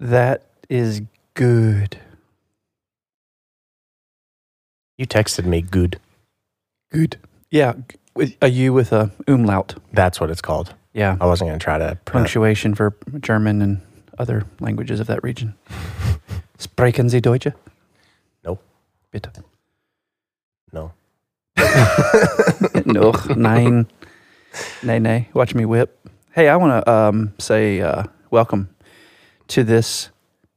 That is good. You texted me good. Good. Yeah, with a U with a umlaut. That's what it's called. Yeah, I wasn't going to try to pronounce punctuation for German and other languages of that region. Sprechen Sie Deutsche? No. Bitte. No. no, nein, nay, nay. Watch me whip. Hey, I want to um, say uh, welcome to this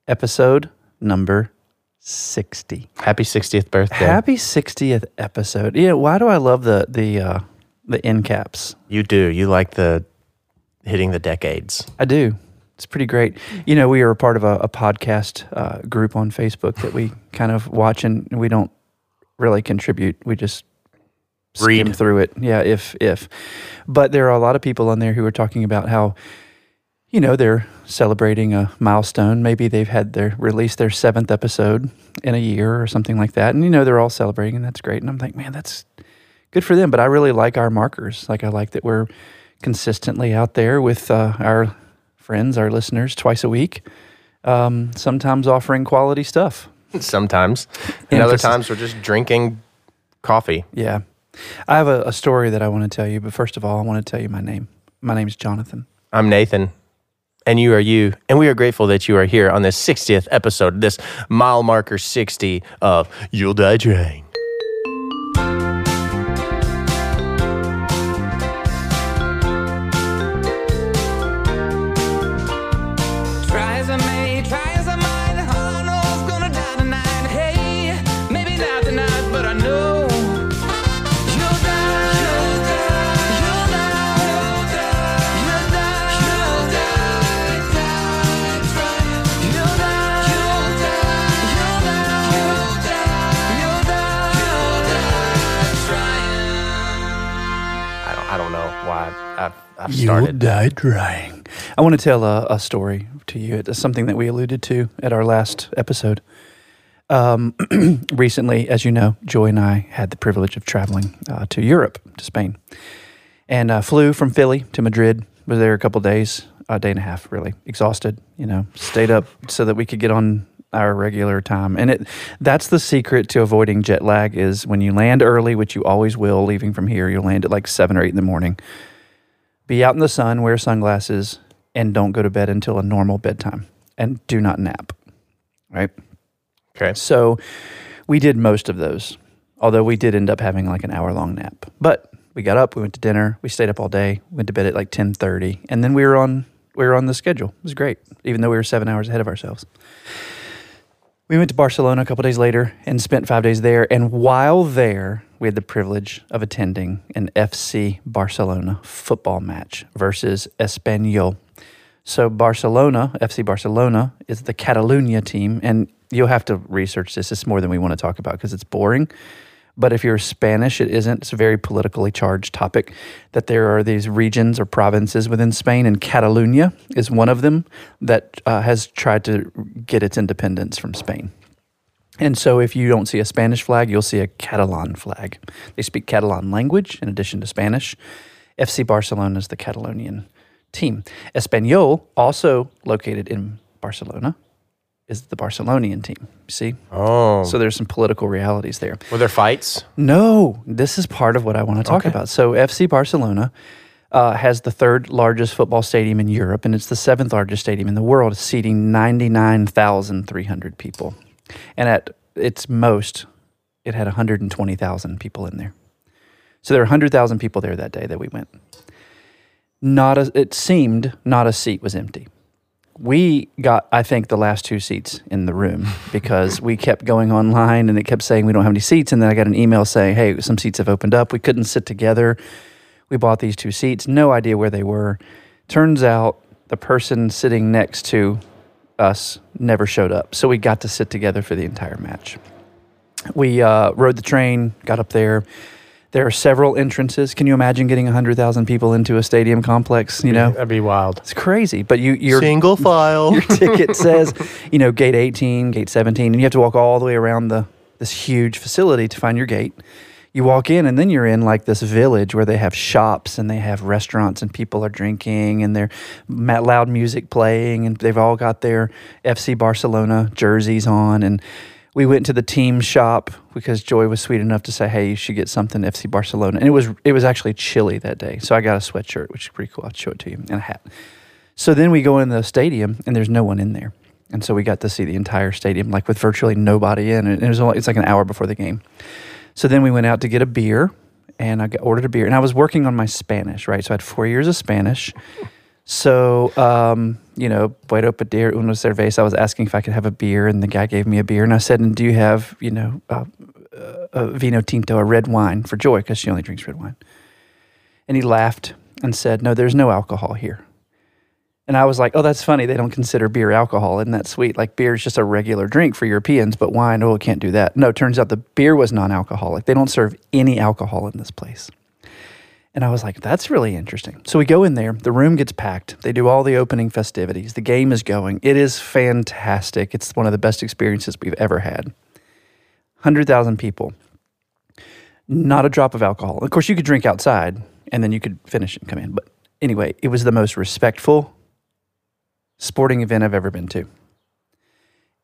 episode number 60. Happy 60th birthday. Happy 60th episode. Yeah, why do I love the the uh, the end caps? you do. You like the hitting the decades. I do. It's pretty great. You know, we are a part of a, a podcast uh, group on Facebook that we kind of watch, and we don't really contribute. We just skim Read. through it. Yeah, if if. But there are a lot of people on there who are talking about how, you know, they're celebrating a milestone. Maybe they've had their released their seventh episode in a year or something like that, and you know they're all celebrating, and that's great. And I'm like, man, that's good for them. But I really like our markers. Like I like that we're consistently out there with uh, our friends, our listeners, twice a week. Um, sometimes offering quality stuff. Sometimes. And other times we're just drinking coffee. Yeah. I have a, a story that I want to tell you, but first of all, I want to tell you my name. My name's Jonathan. I'm Nathan. And you are you. And we are grateful that you are here on this 60th episode, this mile marker 60 of You'll Die Trying. Started. die trying. I want to tell a, a story to you. It's something that we alluded to at our last episode. Um, recently, as you know, Joy and I had the privilege of traveling uh, to Europe, to Spain, and uh, flew from Philly to Madrid. Was there a couple days, a day and a half, really exhausted. You know, stayed up so that we could get on our regular time. And it that's the secret to avoiding jet lag is when you land early, which you always will. Leaving from here, you'll land at like seven or eight in the morning. Be out in the sun, wear sunglasses, and don't go to bed until a normal bedtime. And do not nap. Right. Okay. So we did most of those, although we did end up having like an hour long nap. But we got up, we went to dinner, we stayed up all day, went to bed at like ten thirty, and then we were on we were on the schedule. It was great, even though we were seven hours ahead of ourselves. We went to Barcelona a couple days later and spent five days there. And while there, we had the privilege of attending an FC Barcelona football match versus Espanyol. So Barcelona, FC Barcelona, is the Catalunya team, and you'll have to research this. It's more than we want to talk about because it's boring. But if you're Spanish, it isn't. It's a very politically charged topic. That there are these regions or provinces within Spain, and Catalunya is one of them that uh, has tried to get its independence from Spain. And so, if you don't see a Spanish flag, you'll see a Catalan flag. They speak Catalan language in addition to Spanish. FC Barcelona is the Catalonian team. Espanyol, also located in Barcelona, is the Barcelonian team. See? Oh. So, there's some political realities there. were there fights? No, this is part of what I want to talk Okay. about. So, FC Barcelona uh, has the third largest football stadium in Europe, and it's the seventh largest stadium in the world, seating 99,300 people. And at its most, it had 120,000 people in there. So, there were 100,000 people there that day that we went. Not a, it seemed not a seat was empty. We got i think the last two seats in the room because we kept going online and it kept saying we don't have any seats. And then i got an email saying hey some seats have opened up. We couldn't sit together. We bought these two seats. No idea where they were. Turns out the person sitting next to us never showed up so we got to sit together for the entire match we uh, rode the train got up there there are several entrances can you imagine getting 100000 people into a stadium complex you know That'd be wild. it's crazy but you you're Single file. your ticket says, you know, gate 18, gate 17, and you have to walk all the way around the this huge facility to find your gate. You walk in and then you're in like this village where they have shops and they have restaurants and people are drinking and they're loud music playing and they've all got their FC Barcelona jerseys on and we went to the team shop because Joy was sweet enough to say, "Hey, you should get something FC Barcelona." And it was it was actually chilly that day, so I got a sweatshirt, which is pretty cool. I'll show it to you and a hat. So then we go in the stadium and there's no one in there, and so we got to see the entire stadium like with virtually nobody in. And it was only, it's like an hour before the game. So then we went out to get a beer, and I ordered a beer, and I was working on my Spanish, right? So I had four years of Spanish. So, um, you know, puedo pedir una cerveza. I was asking if I could have a beer, and the guy gave me a beer. And I said, and do you have, you know, a vino tinto, a red wine for Joy, because she only drinks red wine. And he laughed and said, no, there's no alcohol here. And I was like, oh, that's funny. They don't consider beer alcohol. Isn't that sweet? Like beer is just a regular drink for Europeans, but wine, oh, it can't do that. No, turns out the beer was non alcoholic. They don't serve any alcohol in this place. And I was like, that's really interesting. So we go in there, the room gets packed. They do all the opening festivities. The game is going. It is fantastic. It's one of the best experiences we've ever had. 100,000 people. Not a drop of alcohol. Of course, you could drink outside and then you could finish and come in. But anyway, it was the most respectful sporting event I've ever been to.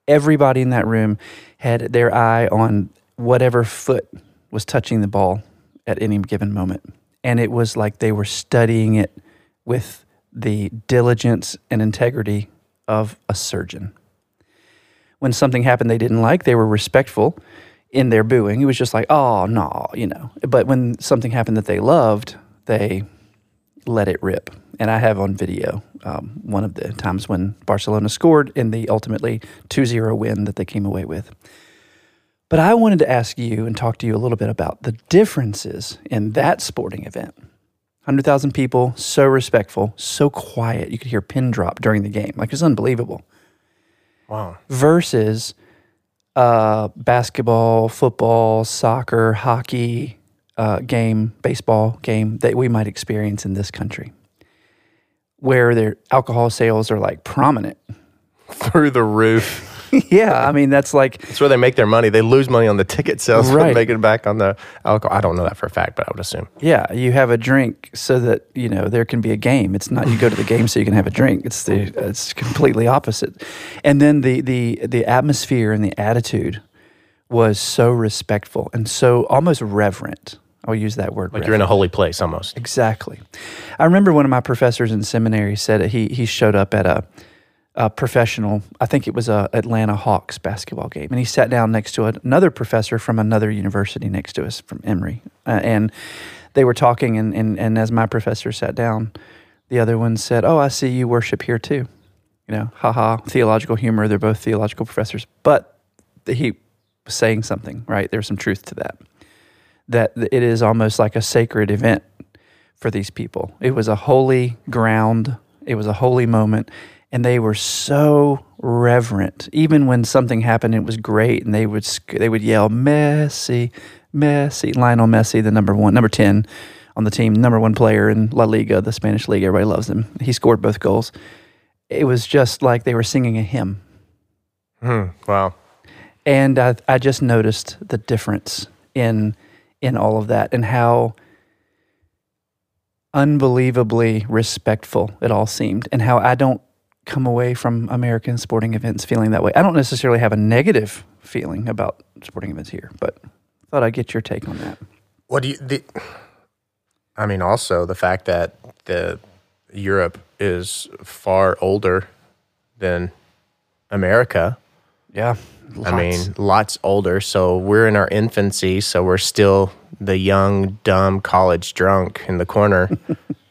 Everybody in that room had their eye on whatever foot was touching the ball at any given moment. And it was like they were studying it with the diligence and integrity of a surgeon. When something happened they didn't like, they were respectful in their booing. It was just like, oh, no, you know. But when something happened that they loved, they let it rip. And I have on video um, one of the times when Barcelona scored in the ultimately 2 0 win that they came away with. But I wanted to ask you and talk to you a little bit about the differences in that sporting event. 100,000 people, so respectful, so quiet. You could hear pin drop during the game. Like it's unbelievable. Wow. Versus uh, basketball, football, soccer, hockey uh, game, baseball game that we might experience in this country, where their alcohol sales are like prominent. Through the roof. yeah, I mean that's like That's where they make their money. They lose money on the ticket sales, Right. it back on the alcohol. I don't know that for a fact, but I would assume. yeah, you have a drink so that you know there can be a game. It's not you go to the game so you can have a drink. It's the it's completely opposite. And then the the the atmosphere and the attitude was so respectful and so almost reverent. I'll use that word. Like you're in a holy place almost. Exactly. I remember one of my professors in seminary said he he showed up at a, a professional, I think it was a Atlanta Hawks basketball game, and he sat down next to another professor from another university next to us from Emory, uh, and they were talking, and, and and as my professor sat down, the other one said, "Oh, I see you worship here too." You know, haha, theological humor. They're both theological professors, but he was saying something, right? There's some truth to that that it is almost like a sacred event for these people. It was a holy ground, it was a holy moment, and they were so reverent. Even when something happened, it was great, and they would they would yell Messi, Messi, Lionel Messi, the number one, number ten on the team, number one player in La Liga, the Spanish league. Everybody loves him. He scored both goals. It was just like they were singing a hymn. Hmm. Wow. And I, I just noticed the difference in in all of that and how unbelievably respectful it all seemed and how I don't come away from American sporting events feeling that way. I don't necessarily have a negative feeling about sporting events here, but thought I'd get your take on that. What do you? The, I mean, also the fact that the Europe is far older than America. Yeah. I mean, lots older. So we're in our infancy. So we're still the young, dumb college drunk in the corner.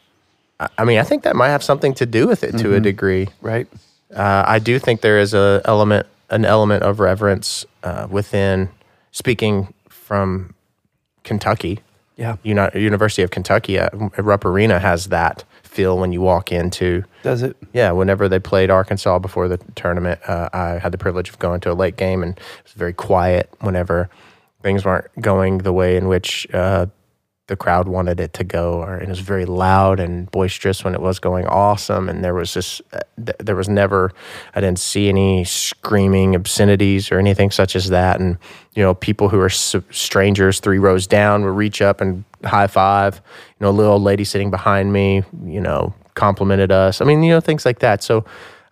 I- mean, I think that might have something to do with it to a degree. right. Uh, I do think there is a element, an element of reverence uh, within speaking from Kentucky. Yeah. Uni- University of Kentucky at Rupp Arena has that feel when you walk into. Does it? Yeah, whenever they played Arkansas before the tournament, uh, I had the privilege of going to a late game, and it was very quiet whenever things weren't going the way in which uh, the crowd wanted it to go, or and it was very loud and boisterous when it was going awesome. And there was just uh, th- there was never I didn't see any screaming obscenities or anything such as that. And you know, people who are s- strangers three rows down would reach up and high five. You know, a little old lady sitting behind me, you know, complimented us. I mean, you know, things like that. So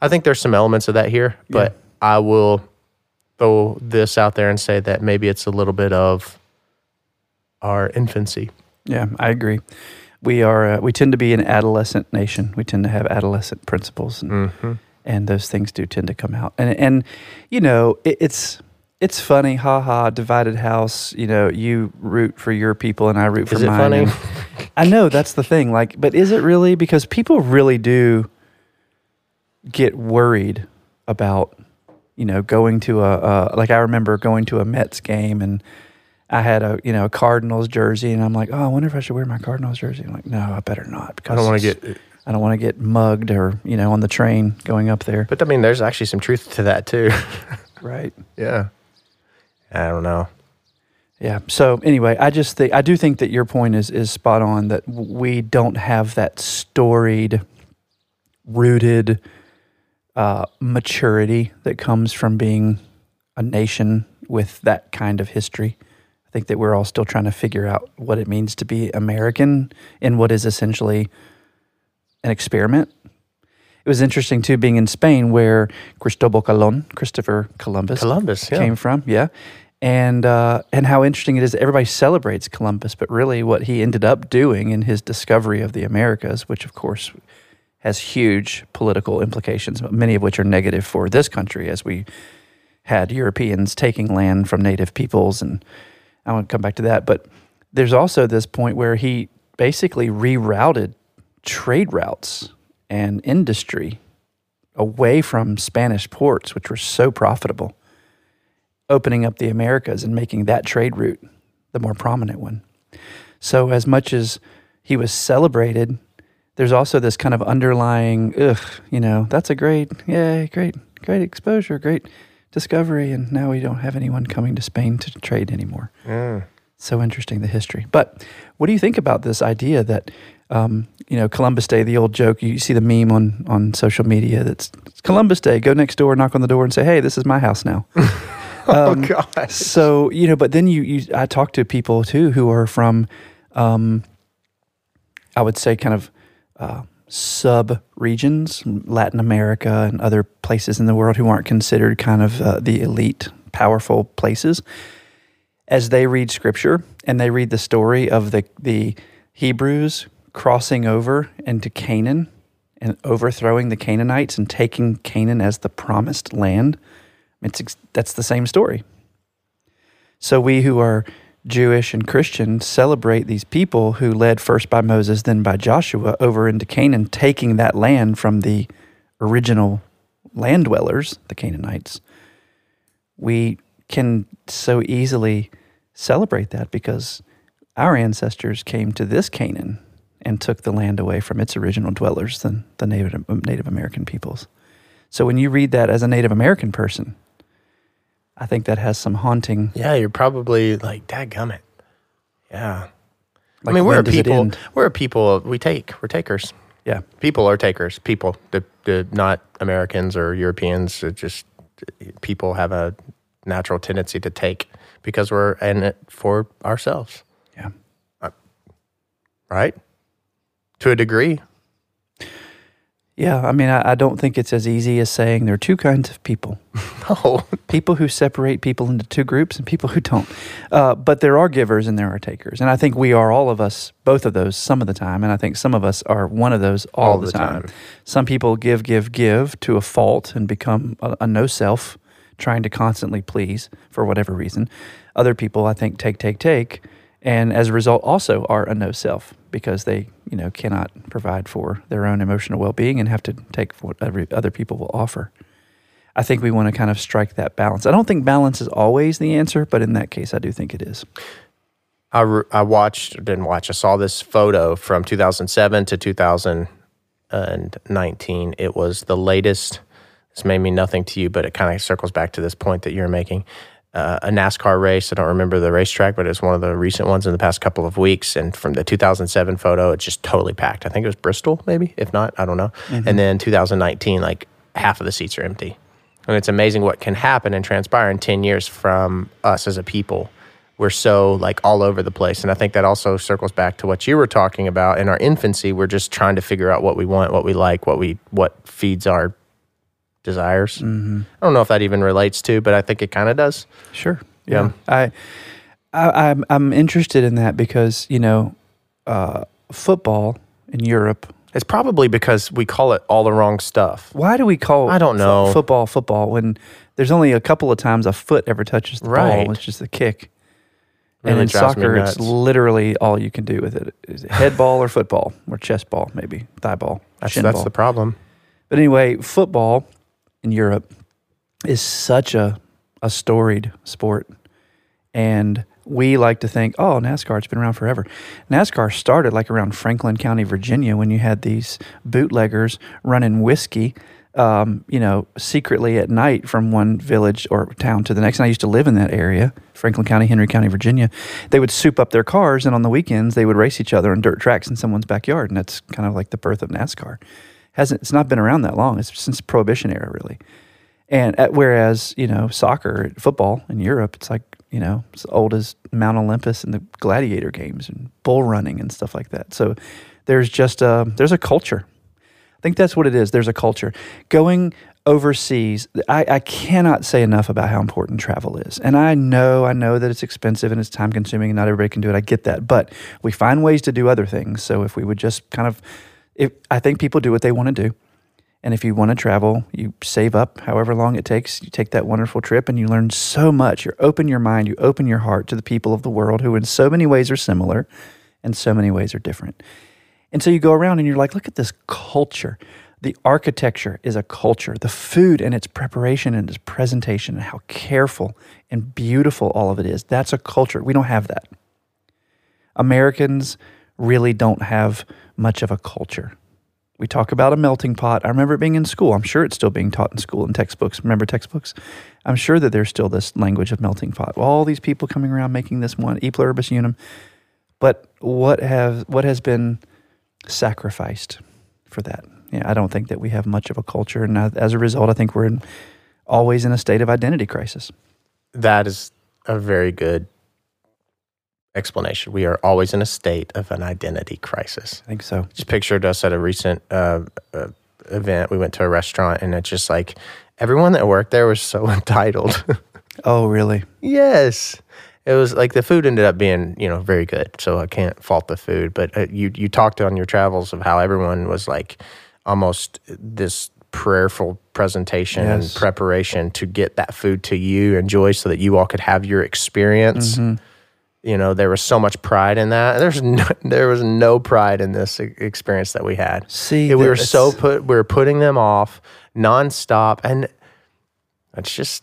I think there's some elements of that here, but I will throw this out there and say that maybe it's a little bit of our infancy. Yeah, I agree. We are uh, we tend to be an adolescent nation. We tend to have adolescent principles, and, Mm-hmm. and those things do tend to come out. And and you know, it, it's it's funny, ha ha, divided house. You know, you root for your people, and I root for Is it mine. funny? I know that's the thing. Like, but is it really? Because people really do get worried about, you know, going to a, a like I remember going to a Mets game and I had a you know a Cardinals jersey and I'm like, oh, I wonder if I should wear my Cardinals jersey. I'm like, no, I better not because I don't want to get, I don't want to get mugged or you know on the train going up there. but I mean, there's actually some truth to that too. Right. yeah. I don't know. Yeah. So anyway, I just think I do think that your point is is spot on that we don't have that storied, rooted uh, maturity that comes from being a nation with that kind of history. Think that we're all still trying to figure out what it means to be American in what is essentially an experiment. It was interesting too being in Spain where Cristobal Colon, Christopher Columbus, Columbus, yeah. came from. Yeah. And uh, and how interesting it is. that Everybody celebrates Columbus, but really, what he ended up doing in his discovery of the Americas, which of course has huge political implications, many of which are negative for this country, as we had Europeans taking land from native peoples, and I want to come back to that. But there's also this point where he basically rerouted trade routes and industry away from Spanish ports, which were so profitable, opening up the Americas and making that trade route the more prominent one. So, as much as he was celebrated, there's also this kind of underlying, ugh, you know, that's a great, yay, great, great exposure, great discovery. And now we don't have anyone coming to Spain to trade anymore. So interesting, the history. But what do you think about this idea that, um, you know, Columbus Day, the old joke, you see the meme on, on social media that's it's Columbus Day, go next door, knock on the door, and say, hey, this is my house now. oh, Um, God. so you know, but then you, you I talk to people too who are from, um, I would say, kind of uh, sub regions, Latin America and other places in the world who aren't considered kind of uh, the elite, powerful places. As they read Scripture and they read the story of the the Hebrews crossing over into Canaan and overthrowing the Canaanites and taking Canaan as the promised land, it's that's the same story. So we who are Jewish and Christian celebrate these people who led first by Moses, then by Joshua over into Canaan, taking that land from the original land dwellers, the Canaanites. We can so easily celebrate that because our ancestors came to this Canaan and took the land away from its original dwellers, the, the Native, Native American peoples. So when you read that as a Native American person, I think that has some haunting. Yeah, you're probably like, dadgummit. Yeah. Like, I mean, we're a people. We're a people. We take. We're takers. Yeah, People are takers. People. The, the not Americans or Europeans. It just people have a natural tendency to take because we're in it for ourselves, yeah. Uh, right? To a degree. Yeah, I mean, I, I don't think it's as easy as saying there are two kinds of people No. people who separate people into two groups and people who don't. Uh, but there are givers and there are takers. And I think we are all of us, both of those, some of the time. And I think some of us are one of those all, All the, the time. time. Some people give, give, give to a fault and become a, a no self, trying to constantly please for whatever reason. Other people, I think, take, take, take. And as a result, also are a no self because they, you know, cannot provide for their own emotional well being and have to take what other people will offer. I think we want to kind of strike that balance. I don't think balance is always the answer, but in that case, I do think it is. I, re- I watched, didn't watch, I saw this photo from 2007 to 2019. It was the latest. This may mean nothing to you, but it kind of circles back to this point that you're making. Uh, a NASCAR race. I don't remember the racetrack, but it's one of the recent ones in the past couple of weeks. And from the 2007 photo, it's just totally packed. I think it was Bristol, maybe. If not, I don't know. And then 2019, like half of the seats are empty. And it's amazing what can happen and transpire in 10 years from us as a people. We're so like all over the place. And I think that also circles back to what you were talking about. In our infancy, we're just trying to figure out what we want, what we like, what we what feeds our desires. I don't know if that even relates to, but I think it kind of does. Sure. Yeah. I, I I'm I'm interested in that because you know, uh, football in Europe. It's probably because we call it all the wrong stuff. Why do we call I don't know. football football when there's only a couple of times a foot ever touches the Right. ball? It's just a kick. Really and in soccer, it's literally all you can do with it. Is it head ball or football or chest ball, maybe thigh ball, That's that's ball. the problem. But anyway, football in Europe is such a a storied sport, and we like to think, oh, NASCAR, it's been around forever. NASCAR started like around Franklin County, Virginia, when you had these bootleggers running whiskey. Um, you know, secretly at night from one village or town to the next. And I used to live in that area, Franklin County, Henry County, Virginia. They would soup up their cars, and on the weekends they would race each other on dirt tracks in someone's backyard. And that's kind of like the birth of NASCAR hasn't it's not been around that long. It's since prohibition era really. And at, whereas you know soccer, football in Europe, it's like you know as old as Mount Olympus and the gladiator games and bull running and stuff like that. So there's just a there's a culture. I think that's what it is. There's a culture going overseas. I, I cannot say enough about how important travel is. And I know, I know that it's expensive and it's time consuming and not everybody can do it. I get that. But we find ways to do other things. So if we would just kind of, if I think people do what they want to do. And if you want to travel, you save up however long it takes. You take that wonderful trip and you learn so much. You open your mind, you open your heart to the people of the world who, in so many ways, are similar and so many ways are different. And so you go around and you're like, look at this culture. The architecture is a culture. The food and its preparation and its presentation and how careful and beautiful all of it is. That's a culture. We don't have that. Americans really don't have much of a culture. We talk about a melting pot. I remember it being in school. I'm sure it's still being taught in school in textbooks. Remember textbooks? I'm sure that there's still this language of melting pot. All these people coming around making this one, e pluribus unum. But what have what has been sacrificed for that? Yeah, I don't think that we have much of a culture, and as a result, I think we're in, always in a state of identity crisis. That is a very good explanation. We are always in a state of an identity crisis. I think so. Just pictured us at a recent uh, uh, event. We went to a restaurant, and it's just like everyone that worked there was so entitled. Oh, really? yes. It was like the food ended up being, you know, very good. So I can't fault the food. But uh, you you talked on your travels of how everyone was like almost this prayerful presentation and preparation to get that food to you and joy so that you all could have your experience. You know, there was so much pride in that. There's no, there was no pride in this experience that we had. See, we were so put we were putting them off nonstop, and it's just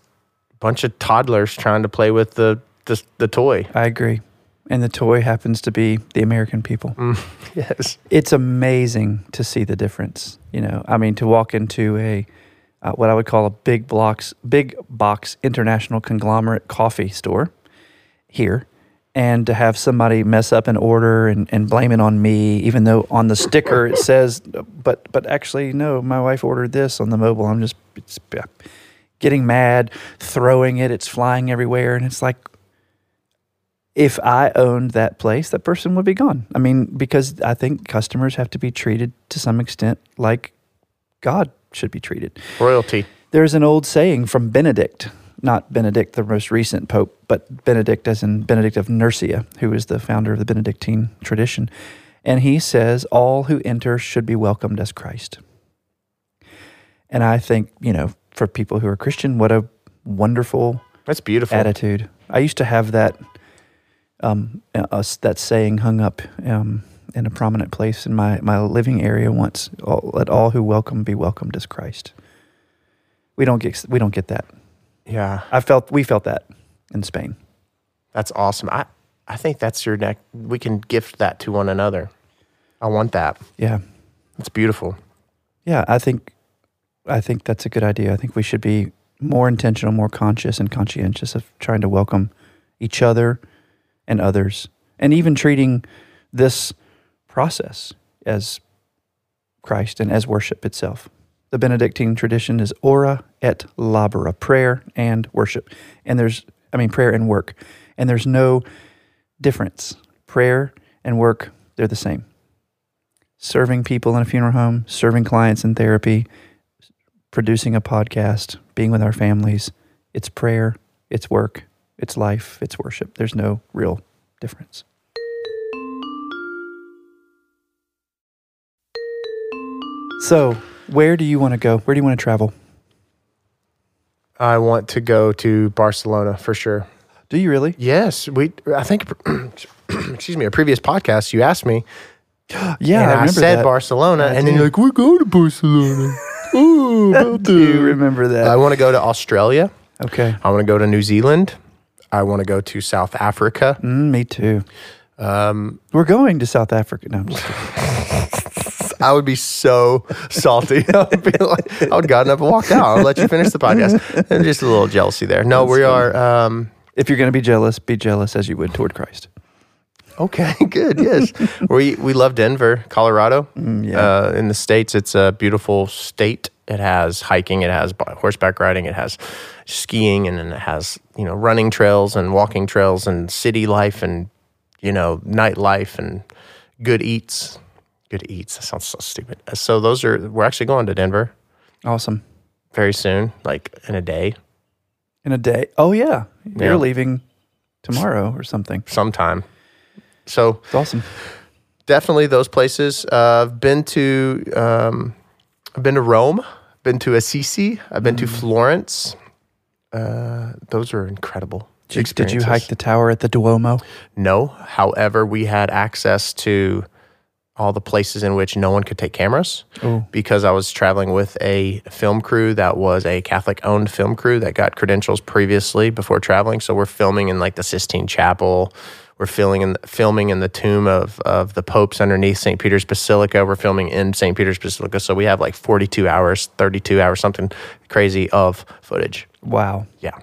a bunch of toddlers trying to play with the the, the toy. I agree. And the toy happens to be the American people. Yes, It's amazing to see the difference. You know, I mean, to walk into a uh, what I would call a big blocks, big box international conglomerate coffee store here, and to have somebody mess up an order and, and blame it on me, even though on the sticker it says, but but actually no, my wife ordered this on the mobile. I'm just getting mad, throwing it. It's flying everywhere, and it's like if I owned that place, that person would be gone. I mean, because I think customers have to be treated to some extent like God should be treated. royalty. There's an old saying from Benedict, not Benedict, the most recent pope, but Benedict, as in Benedict of Nursia, who is the founder of the Benedictine tradition. And he says, All who enter should be welcomed as Christ. And I think, you know, for people who are Christian, what a wonderful That's beautiful. attitude. I used to have that um, uh, that saying hung up um, in a prominent place in my, my living area once. All, Let all who welcome be welcomed as Christ. We don't get we don't get that. Yeah, I felt we felt that in Spain. that's awesome. I I think that's your neck. We can gift that to one another. I want that. Yeah, It's beautiful. yeah. I think I think that's a good idea. I think we should be more intentional, more conscious, and conscientious of trying to welcome each other and others, and even treating this process as Christ and as worship itself. The Benedictine tradition is ora et labora, prayer and worship. And there's, I mean, prayer and work. And there's no difference. Prayer and work, they're the same. Serving people in a funeral home, serving clients in therapy, producing a podcast, being with our families, it's prayer, it's work, it's life, it's worship. There's no real difference. So, where do you want to go? Where do you want to travel? I want to go to Barcelona for sure. Do you really? Yes, we. I think. excuse me. A previous podcast, you asked me, Yeah, and I I, said that. Barcelona, I and then you're like, "We're going to Barcelona." Ooh, about do you remember that? I want to go to Australia. okay. I want to go to New Zealand. I want to go to South Africa. Mm, me too. Um, We're going to South Africa. No, I'm just kidding. I would be so salty. I would be like, I would gotten up and walked out. I'll let you finish the podcast. And just a little jealousy there. No, we are. Um, if you're going to be jealous, be jealous as you would toward Christ. okay, good. Yes, we we love Denver, Colorado. yeah. Uh, in the states, it's a beautiful state. It has hiking, it has horseback riding, it has skiing, and then it has you know running trails and walking trails and city life and you know nightlife and good eats. Good eats. That sounds so stupid. So those are. We're actually going to Denver. Awesome. very soon, like in a day, In a day. Oh, yeah. You're Yeah. leaving tomorrow or something. sometime. So It's awesome. definitely those places. Uh, I've been to, um, I've been to Rome, been to Assisi, I've been to Florence. Uh, those are incredible. Did you, did you experiences. hike the tower at the Duomo? No. However, we had access to all the places in which no one could take cameras Oh, because I was traveling with a film crew that was a Catholic owned film crew that got credentials previously before traveling. So we're filming in like the Sistine Chapel. We're filming in filming in the tomb of, of the popes underneath St. Peter's Basilica. We're filming in St. Peter's Basilica. So we have like 42 hours, 32 hours, something crazy of footage. wow. Yeah.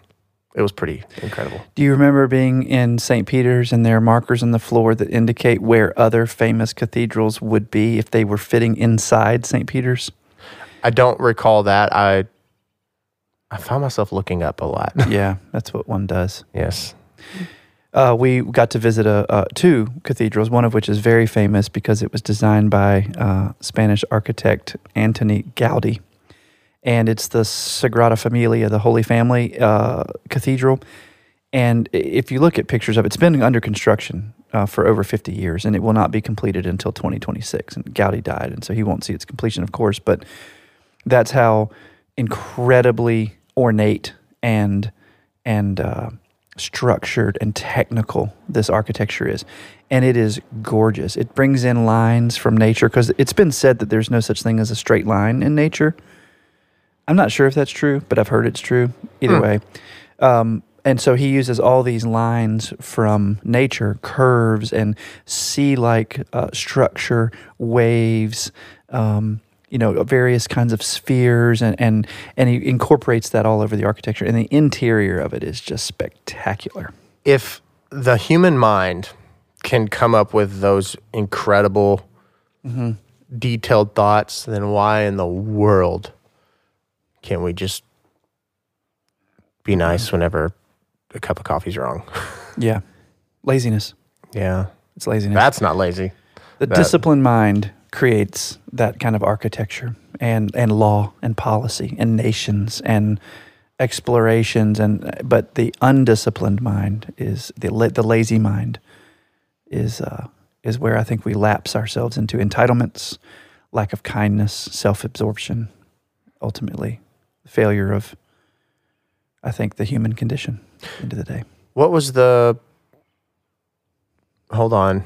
It was pretty incredible. Do you remember being in St. Peter's and there are markers on the floor that indicate where other famous cathedrals would be if they were fitting inside St. Peter's? I don't recall that. I I found myself looking up a lot. yeah, that's what one does. yes. Uh, we got to visit a, uh, two cathedrals, one of which is very famous because it was designed by uh, Spanish architect Antoni Gaudi. And it's the Sagrada Familia, the Holy Family uh, Cathedral. And if you look at pictures of it, it's been under construction uh, for over 50 years and it will not be completed until 2026. And Gaudi died, and so he won't see its completion, of course. But that's how incredibly ornate and and uh, structured and technical this architecture is and it is gorgeous it brings in lines from nature because it's been said that there's no such thing as a straight line in nature i'm not sure if that's true but i've heard it's true either Hmm. way. Um, and so he uses all these lines from nature curves and sea like uh, structure waves um, you know various kinds of spheres and, and and he incorporates that all over the architecture and the interior of it is just spectacular. If the human mind can come up with those incredible detailed thoughts then why in the world can't we just be nice whenever a cup of coffee's wrong? Yeah. Laziness. Yeah. It's laziness. That's not lazy. The that- disciplined mind creates that kind of architecture and and law and policy and nations and explorations and but the undisciplined mind is the la- the lazy mind is uh, is where I think we lapse ourselves into entitlements, lack of kindness, self-absorption, ultimately failure of I think the human condition into the day. what was the hold on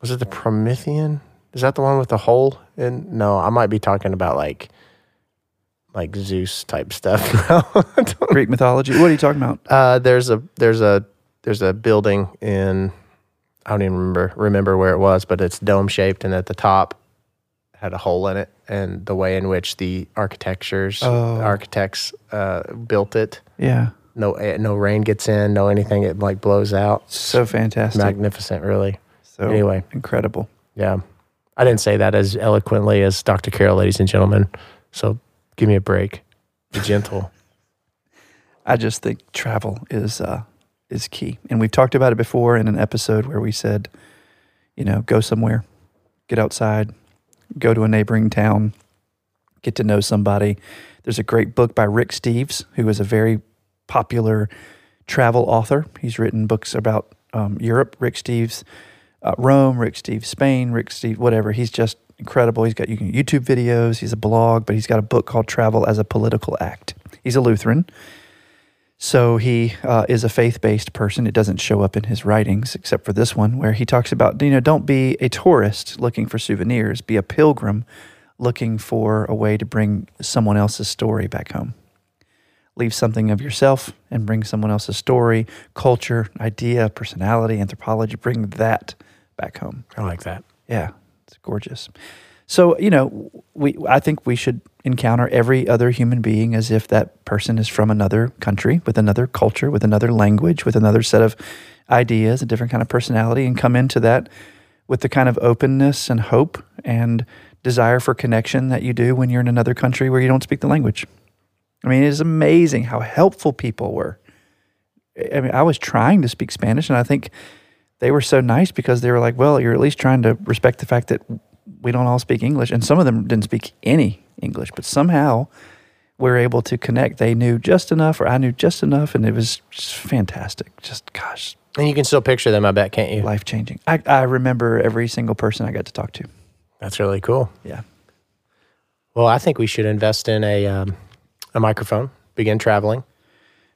was it the promethean is that the one with the hole in no i might be talking about like like zeus type stuff Greek mythology. What are you talking about? Uh, there's a there's a there's a building in I don't even remember remember where it was, but it's dome shaped, and at the top had a hole in it, and the way in which the architectures Oh. architects uh, built it. Yeah. No, eh, no rain gets in, no anything. It like blows out. So fantastic. Magnificent, really. so anyway. incredible. Yeah, I didn't say that as eloquently as Dr. Carroll, ladies and gentlemen. So give me a break. Be gentle. I just think travel is uh, is key, and we've talked about it before in an episode where we said, you know, go somewhere, get outside, go to a neighboring town, get to know somebody. There's a great book by Rick Steves, who is a very popular travel author. He's written books about um, Europe. Rick Steves, uh, Rome. Rick Steves, Spain. Rick Steves, whatever. He's just incredible. He's got YouTube videos. He's a blog, but he's got a book called Travel as a Political Act. He's a Lutheran. So he uh, is a faith-based person. It doesn't show up in his writings, except for this one, where he talks about you know don't be a tourist looking for souvenirs. Be a pilgrim looking for a way to bring someone else's story back home. Leave something of yourself and bring someone else's story, culture, idea, personality, anthropology. Bring that back home. I like that. Yeah, it's gorgeous. So you know, we I think we should encounter every other human being as if that person is from another country, with another culture, with another language, with another set of ideas, a different kind of personality, and come into that with the kind of openness and hope and desire for connection that you do when you're in another country where you don't speak the language. I mean, it is amazing how helpful people were. I mean, I was trying to speak Spanish, and I think they were so nice because they were like, well, you're at least trying to respect the fact that we don't all speak English. And some of them didn't speak any English, but somehow we were able to connect. They knew just enough, or I knew just enough, and it was just fantastic. Just, gosh, And you can still picture them, I bet, can't you? life changing. I, I remember every single person I got to talk to. That's really cool. Yeah. Well, I think we should invest in a um, a microphone, begin traveling,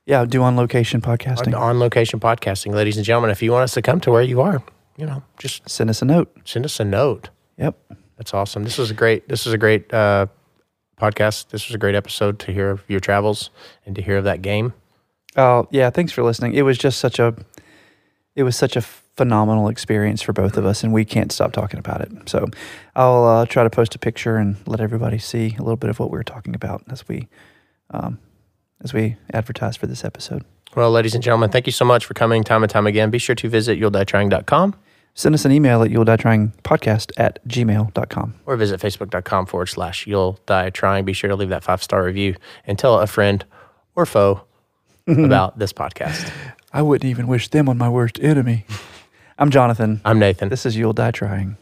Yeah, do on location podcasting. on location podcasting. Ladies and gentlemen, if you want us to come to where you are, you know, just Send us a note. send us a note. Yep. That's awesome. This was a great. This was a great uh, podcast. This was a great episode to hear of your travels and to hear of that game. Oh, yeah. Thanks for listening. It was just such a, it was such a phenomenal experience for both of us, and we can't stop talking about it. So, I'll uh, try to post a picture and let everybody see a little bit of what we were talking about as we, um, as we advertise for this episode. Well, ladies and gentlemen, thank you so much for coming time and time again. Be sure to visit you'lldietrying.com Send us an email at you'll die trying podcast at gmail.com. or visit facebook.com forward slash you'll die trying. Be sure to leave that five star review and tell a friend or foe about this podcast. I wouldn't even wish them on my worst enemy. I'm Jonathan. I'm Nathan. This is You'll Die Trying.